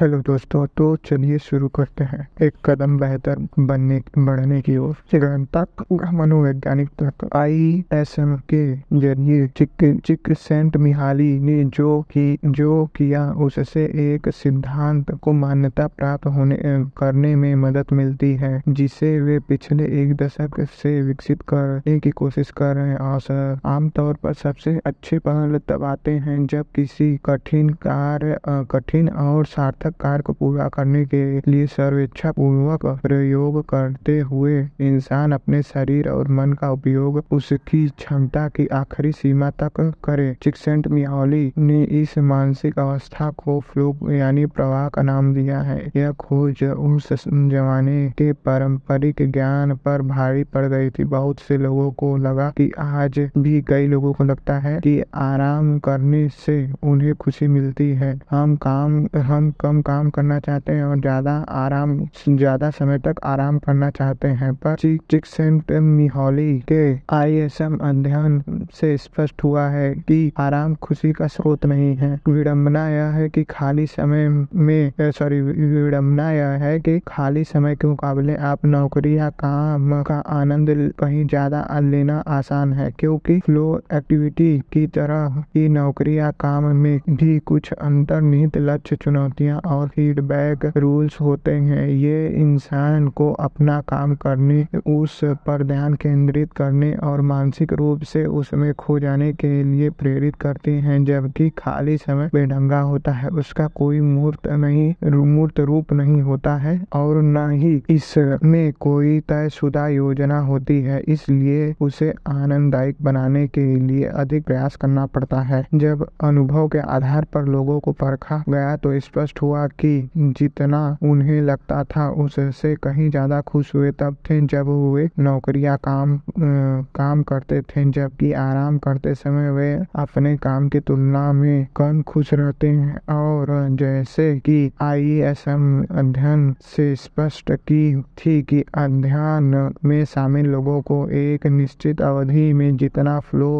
Hello दोस्तों तो चलिए शुरू करते हैं। एक कदम बेहतर बनने, बढ़ने की ओर। तक मनोवैज्ञानिक तक आई एस एम के ज़रिए चिक चिक सेंट मिहाली ने जो की, जो किया, उससे एक सिद्धांत को मान्यता प्राप्त होने, करने में मदद मिलती है, जिसे वे पिछले एक दशक से विकसित करने की कोशिश कर रहे हैं। और आमतौर पर सबसे अच्छे पहल तब आते हैं जब किसी कठिन कार्य, कठिन और सार्थक सार्थक कार्य को पूरा करने के लिए सर्वेच्छा पूर्वक प्रयोग करते हुए इंसान अपने शरीर और मन का उपयोग उसकी क्षमता की आखिरी सीमा तक करे। चिक्सेंट मियाली ने इस मानसिक अवस्था को फ्लो यानी प्रवाह का नाम दिया है। यह खोज उस जमाने के पारंपरिक ज्ञान पर भारी पड़ गई थी। बहुत से लोगों को लगा कि आज भी कई लोगों को लगता है कि आराम करने से उन्हें खुशी मिलती है। हम काम, हम कम कम काम करना चाहते हैं और ज़्यादा आराम, ज़्यादा समय तक आराम करना चाहते हैं। पर चिकसेंट मिहोली के आईएसएम अध्ययन से स्पष्ट हुआ है कि आराम खुशी का स्रोत नहीं है। विडम्बना यह है कि खाली समय में, सॉरी विडम्बना यह है कि खाली समय के मुकाबले आप नौकरी या काम का आनंद कहीं ज़्यादा लेना आसान है, क्योंकि फ्लो एक्टिविटी की तरह की नौकरी या काम में भी कुछ अंतर्निहित लक्ष्य चुनौतियाँ और फीडबैक रूल्स होते हैं। ये इंसान को अपना काम करने, उस पर ध्यान केंद्रित करने और मानसिक रूप से उसमें खो जाने के लिए प्रेरित करते हैं, जबकि खाली समय बेढंगा होता है। उसका कोई मूर्त नहीं, मूर्त रूप नहीं होता है और न ही इसमें कोई तयशुदा योजना होती है। इसलिए उसे आनंददायक बनाने के लिए अधिक प्रयास करना पड़ता है। जब अनुभव के आधार पर लोगों को परखा गया तो स्पष्ट हुआ हुआ कि जितना उन्हें लगता था उससे कहीं ज़्यादा खुश हुए तब थे जब वे नौकरियाँ काम आ, काम करते थे जबकि आराम करते समय वे अपने काम की तुलना में कम खुश रहते हैं। और जैसे कि आईएसएम अध्ययन से स्पष्ट की थी कि अध्ययन में शामिल लोगों को एक निश्चित अवधि में जितना फ्लो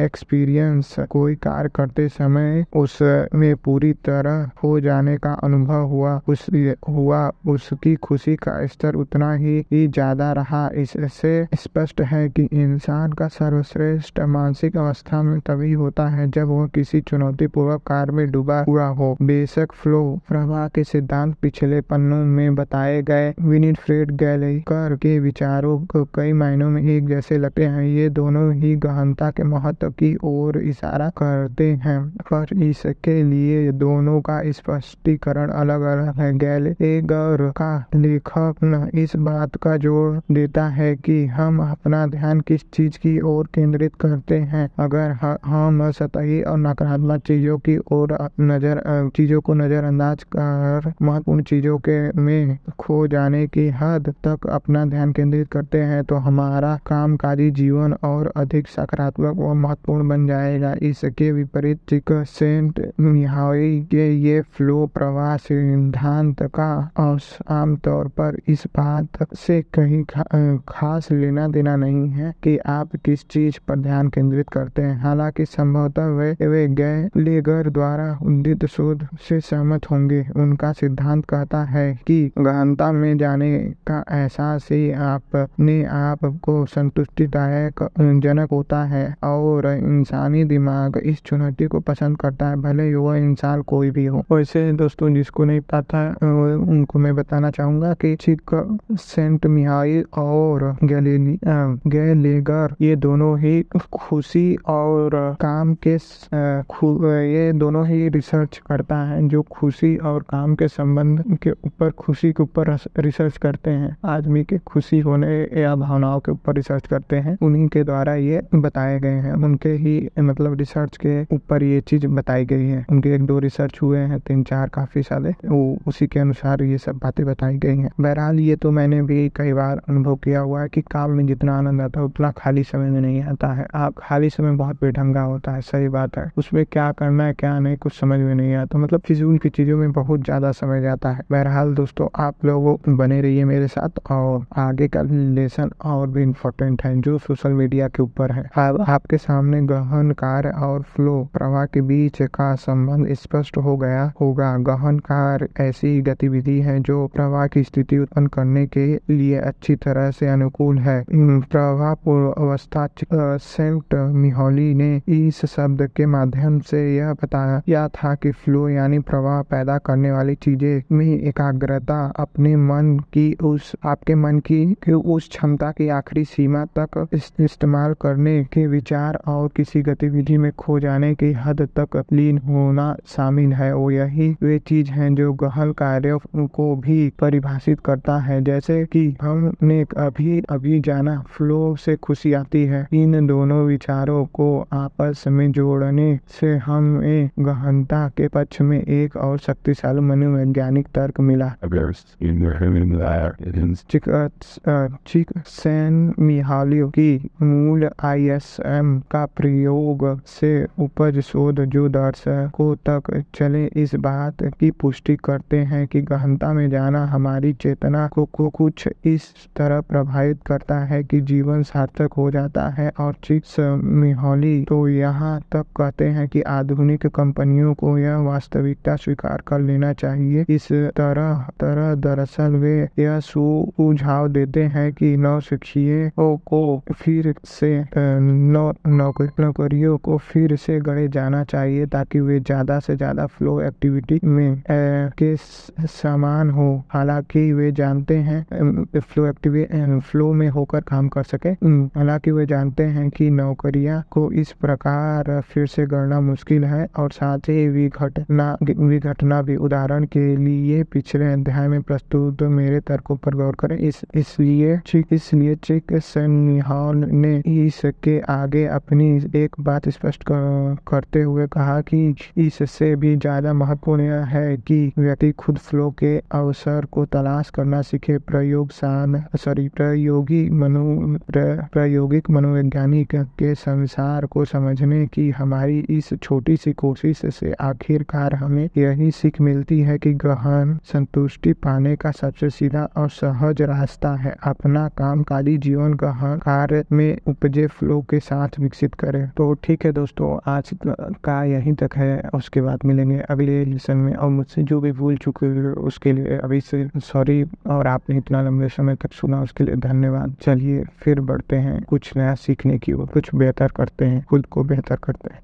एक्सपीरियंस कोई कार्य करते समय उसमें पूरी तरह हो जाने का अनुभव हुआ उस हुआ उसकी खुशी का स्तर उतना ही, ही ज़्यादा रहा। इससे स्पष्ट है कि इंसान का सर्वश्रेष्ठ मानसिक अवस्था में तभी होता है जब वह किसी चुनौतीपूर्वक कार्य में डूबा हुआ हो। बेशक फ्लो प्रवाह के सिद्धांत पिछले पन्नों में बताए गए विनिफ्रेड गैलेकर के विचारों को कई मायनों में एक जैसे लगते हैं। ये दोनों ही गहनता के महत्व की ओर इशारा करते हैं पर इसके लिए दोनों का स्पष्टीकरण कारण अलग अलग है। गैलेगर का लेखक इस बात का ज़ोर देता है कि हम अपना ध्यान किस चीज़ की ओर केंद्रित करते हैं। अगर हम सतही और नकारात्मक चीज़ों की ओर नज़र चीज़ों को नजरअंदाज कर महत्वपूर्ण चीज़ों के में खो जाने की हद तक अपना ध्यान केंद्रित करते हैं तो हमारा कामकाजी जीवन और अधिक सकारात्मक व महत्वपूर्ण बन जाएगा। इसके विपरीत सेंट के ये फ्लो प्रवाह प्रवाह सिद्धांत का आमतौर पर इस बात से कहीं खा, खास लेना देना नहीं है कि आप किस चीज़ पर ध्यान केंद्रित करते हैं। हालाँकि संभवतः वे वे गए लेगर द्वारा उदित शोध से सहमत होंगे। उनका सिद्धांत कहता है कि गहनता में जाने का एहसास ही अपने आप को संतुष्टिदायक जनक होता है और इंसानी दिमाग इस चुनौती को पसंद करता है। भले वह इंसान कोई भी हो। वैसे दोस्तों जिसको नहीं पता उनको मैं बताना चाहूँगा कि चिक सेंट मिहाई और गैलेनी गैलेगर, ये दोनों ही खुशी और काम के ये दोनों ही रिसर्च करता है, जो खुशी और काम के संबंध के ऊपर, खुशी के ऊपर रिसर्च करते हैं। आदमी के खुशी होने या भावनाओं के ऊपर रिसर्च करते हैं, उन्हीं के द्वारा ये बताए गए हैं। उनके ही मतलब रिसर्च के ऊपर ये चीज़ बताई गई है। उनके एक दो रिसर्च हुए हैं, तीन चार काफ़ी साल है वो उसी के अनुसार ये सब बातें बताई गई हैं। बहरहाल, ये तो मैंने भी कई बार अनुभव किया हुआ है कि काम में जितना आनंद आता है, उतना खाली समय में नहीं आता है। आप खाली समय बहुत बेढंगा होता है, सही बात है। उसमें क्या करना है, क्या नहीं, कुछ समझ में नहीं आता। मतलब फिजूल की चीज़ों में बहुत ज़्यादा समय जाता है। बहरहाल, दोस्तों, आप लोग बने रहिए मेरे साथ और आगे का लेसन और भी इम्पोर्टेंट है, जो सोशल मीडिया के ऊपर है। अब आपके सामने गहन कार्य और फ्लो प्रवाह के बीच का संबंध स्पष्ट हो गया होगा। गहन गहन कार ऐसी गतिविधि है जो प्रवाह की स्थिति उत्पन्न करने के लिए अच्छी तरह से अनुकूल है। प्रवाह पूर्व अवस्था सेंट मिहोली ने इस शब्द के माध्यम से यह बताया था कि फ्लो यानी प्रवाह पैदा करने वाली चीज़ें में एकाग्रता अपने मन की उस आपके मन की, की उस क्षमता की आखिरी सीमा तक इस्तेमाल करने के विचार और किसी गतिविधि में खो जाने की हद तक लीन होना शामिल है। वो यही वे चीज़ हैं जो गहन कार्य को भी परिभाषित करता है। जैसे कि हमने अभी अभी जाना फ्लो से खुशी आती है। इन दोनों विचारों को आपस में जोड़ने से हमें गहनता के पक्ष में एक और शक्तिशाली मनोवैज्ञानिक तर्क मिला। चिकसेन मिहालियो की मूल आईएसएम का प्रयोग से उपज शोध जो दर्शकों तक चले। इस बात की पुष्टि करते हैं कि गहनता में जाना हमारी चेतना को, कुछ इस तरह प्रभावित करता है कि जीवन सार्थक हो जाता है और चिक्स मिहोली तो यहाँ तक कहते हैं कि आधुनिक कंपनियों को यह वास्तविकता स्वीकार कर लेना चाहिए। इस तरह तरह दरअसल वे यह सुझाव देते हैं कि नौ नौशिक्षियों को फिर से नौ नौकरियों को फिर से गढ़े जाना चाहिए ताकि वे ज़्यादा से ज़्यादा फ्लो एक्टिविटी में के समान हो हालाँकि वे जानते हैं फ्लो एक्टिविटी फ्लो में होकर काम कर सके। हालाँकि वे जानते हैं कि नौकरियाँ को इस प्रकार फिर से गढ़ना मुश्किल है और साथ ही विघटना विघटना भी उदाहरण के लिए पिछले अध्याय में प्रस्तुत मेरे तर्कों पर गौर करें। इस इसलिए इसलिए चिक सन्निहाल ने इसके आगे अपनी एक बात स्पष्ट कर, करते हुए कहा कि इससे भी ज़्यादा महत्वपूर्ण यह है कि व्यक्ति खुद फ्लो के अवसर को तलाश करना सीखे। प्रयोग सॉरी प्रयोगी मनो प्रायोगिक मनोवैज्ञानिक के संसार को समझने की हमारी इस छोटी सी कोशिश से आखिरकार हमें यही सीख मिलती है कि गहन संतुष्टि पाने का सबसे सीधा और सहज रास्ता है। अपना कामकाजी जीवन गहन कार्य में उपजे फ्लो के साथ विकसित करें। तो ठीक है दोस्तों, आज का यहीं तक है। उसके बाद मिलेंगे अगले लेसन में और मुझसे जो भी भूल चुके हुए उसके लिए अभी से सॉरी और आपने इतना लंबे समय तक सुना, उसके लिए धन्यवाद। चलिए फिर बढ़ते हैं कुछ नया सीखने की ओर, कुछ बेहतर करते हैं, खुद को बेहतर करते हैं।